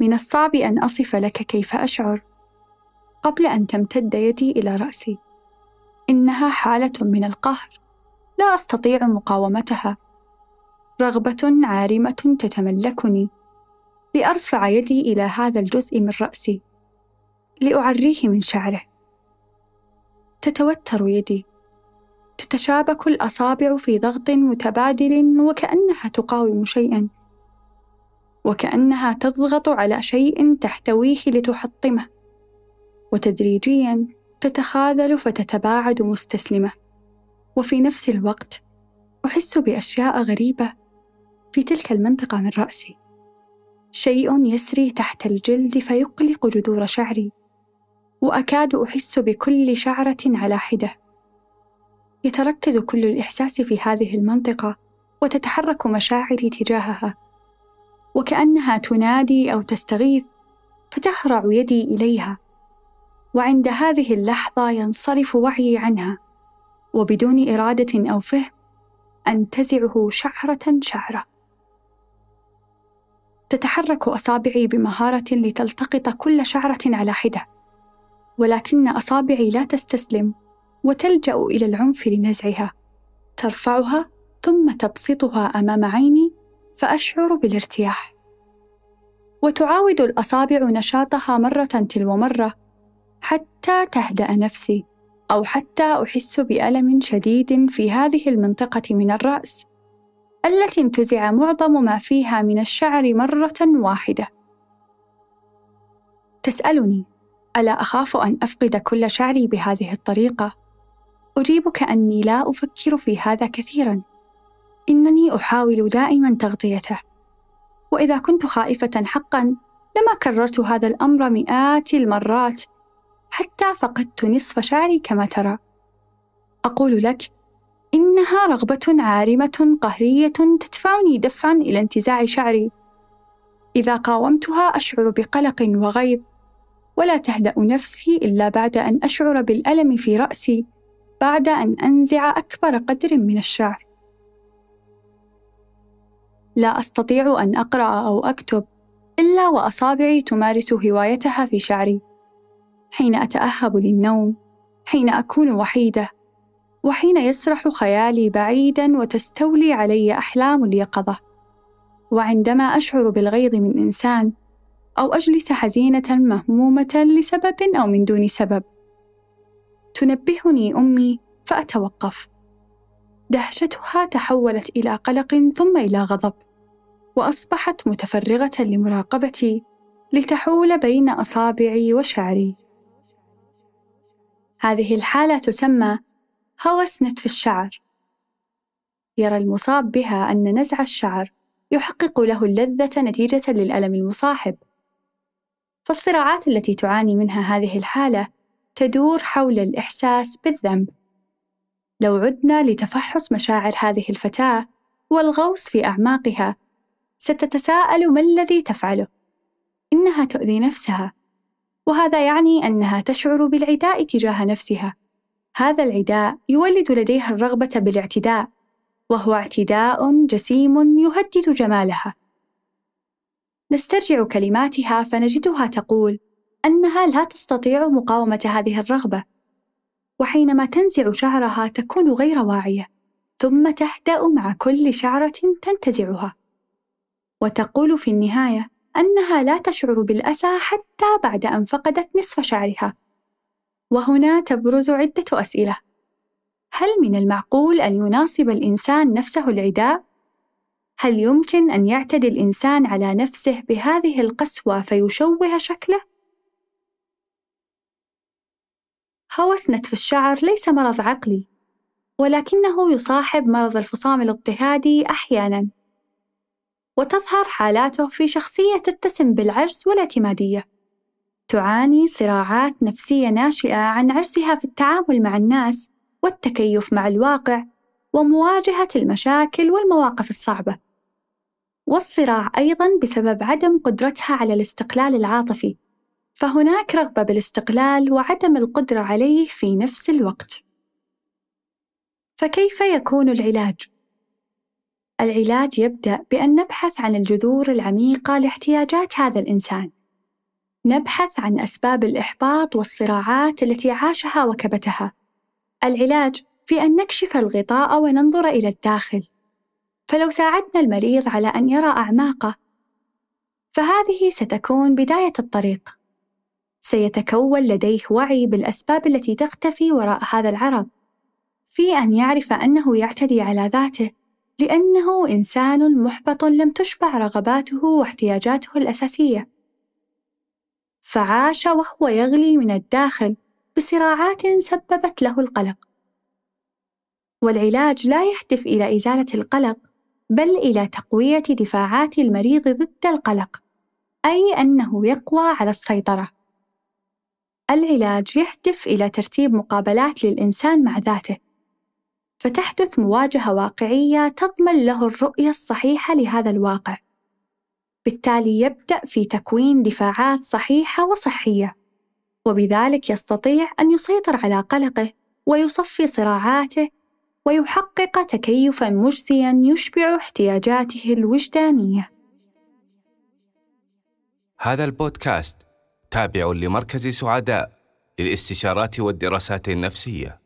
من الصعب أن أصف لك كيف أشعر. قبل أن تمتد يدي إلى رأسي. إنها حالة من القهر. لا أستطيع مقاومتها. رغبة عارمة تتملكني. لأرفع يدي إلى هذا الجزء من رأسي. لأعريه من شعره. تتوتر يدي. تتشابك الأصابع في ضغط متبادل وكأنها تقاوم شيئا. وكأنها تضغط على شيء تحتويه لتحطمه وتدريجيا تتخاذل فتتباعد مستسلمة. وفي نفس الوقت أحس بأشياء غريبة في تلك المنطقة من رأسي. شيء يسري تحت الجلد فيقلق جذور شعري وأكاد أحس بكل شعرة على حدة. يتركز كل الإحساس في هذه المنطقة وتتحرك مشاعري تجاهها. وكأنها تنادي أو تستغيث فتهرع يدي إليها وعند هذه اللحظة ينصرف وعيي عنها وبدون إرادة أو فهم أنتزعه شعرة شعرة. تتحرك أصابعي بمهارة لتلتقط كل شعرة على حدة ولكن أصابعي لا تستسلم وتلجأ إلى العنف لنزعها ترفعها ثم تبسطها أمام عيني فأشعر بالارتياح. وتعاود الأصابع نشاطها مرة تلو مرة حتى تهدأ نفسي أو حتى أحس بألم شديد في هذه المنطقة من الرأس التي انتزع معظم ما فيها من الشعر مرة واحدة. تسألني ألا أخاف أن أفقد كل شعري بهذه الطريقة؟ أجيب كاني لا أفكر في هذا كثيرا. إنني أحاول دائما تغطيته. وإذا كنت خائفة حقا لما كررت هذا الأمر مئات المرات حتى فقدت نصف شعري كما ترى. أقول لك إنها رغبة عارمة قهرية تدفعني دفعا إلى انتزاع شعري. إذا قاومتها أشعر بقلق وغيظ ولا تهدأ نفسي إلا بعد أن أشعر بالألم في رأسي بعد أن أنزع أكبر قدر من الشعر. لا أستطيع أن أقرأ أو أكتب إلا وأصابعي تمارس هوايتها في شعري. حين أتأهب للنوم، حين أكون وحيدة، وحين يسرح خيالي بعيدا وتستولي علي أحلام اليقظة. وعندما أشعر بالغيظ من إنسان أو أجلس حزينة مهمومة لسبب أو من دون سبب. تنبهني أمي فأتوقف. دهشتها تحولت إلى قلق ثم إلى غضب، وأصبحت متفرغة لمراقبتي لتحول بين أصابعي وشعري. هذه الحالة تسمى هوس نتف الشعر. يرى المصاب بها أن نزع الشعر يحقق له اللذة نتيجة للألم المصاحب، فالصراعات التي تعاني منها هذه الحالة تدور حول الإحساس بالذنب. لو عدنا لتفحص مشاعر هذه الفتاة والغوص في أعماقها، ستتساءل ما الذي تفعله؟ إنها تؤذي نفسها، وهذا يعني أنها تشعر بالعداء تجاه نفسها. هذا العداء يولد لديها الرغبة بالاعتداء، وهو اعتداء جسيم يهدد جمالها. نسترجع كلماتها فنجدها تقول أنها لا تستطيع مقاومة هذه الرغبة وحينما تنزع شعرها تكون غير واعية ثم تهدأ مع كل شعرة تنتزعها وتقول في النهاية أنها لا تشعر بالأسى حتى بعد أن فقدت نصف شعرها. وهنا تبرز عدة أسئلة. هل من المعقول أن يناصب الإنسان نفسه العداء؟ هل يمكن أن يعتدي الإنسان على نفسه بهذه القسوة فيشوه شكله؟ هوس نتف الشعر ليس مرض عقلي، ولكنه يصاحب مرض الفصام الاضطهادي أحيانًا، وتظهر حالاته في شخصية تتسم بالعجز والاعتمادية، تعاني صراعات نفسية ناشئة عن عجزها في التعامل مع الناس والتكيف مع الواقع ومواجهة المشاكل والمواقف الصعبة. والصراع أيضا بسبب عدم قدرتها على الاستقلال العاطفي فهناك رغبة بالاستقلال وعدم القدرة عليه في نفس الوقت فكيف يكون العلاج؟ العلاج يبدأ بأن نبحث عن الجذور العميقة لاحتياجات هذا الإنسان. نبحث عن أسباب الإحباط والصراعات التي عاشها وكبتها. العلاج في أن نكشف الغطاء وننظر إلى الداخل. فلو ساعدنا المريض على أن يرى أعماقه، فهذه ستكون بداية الطريق. سيتكون لديه وعي بالأسباب التي تختفي وراء هذا العرض. في أن يعرف أنه يعتدي على ذاته لأنه إنسان محبط لم تشبع رغباته واحتياجاته الأساسية. فعاش وهو يغلي من الداخل بصراعات سببت له القلق. والعلاج لا يهدف إلى إزالة القلق، بل إلى تقوية دفاعات المريض ضد القلق، أي أنه يقوى على السيطرة. العلاج يهدف إلى ترتيب مقابلات للإنسان مع ذاته، فتحدث مواجهة واقعية تضمن له الرؤية الصحيحة لهذا الواقع. بالتالي يبدأ في تكوين دفاعات صحيحة وصحية، وبذلك يستطيع أن يسيطر على قلقه ويصفي صراعاته ويحقق تكيفا مجزيا يشبع احتياجاته الوجدانية هذا البودكاست تابع لمركز سعداء للاستشارات والدراسات النفسية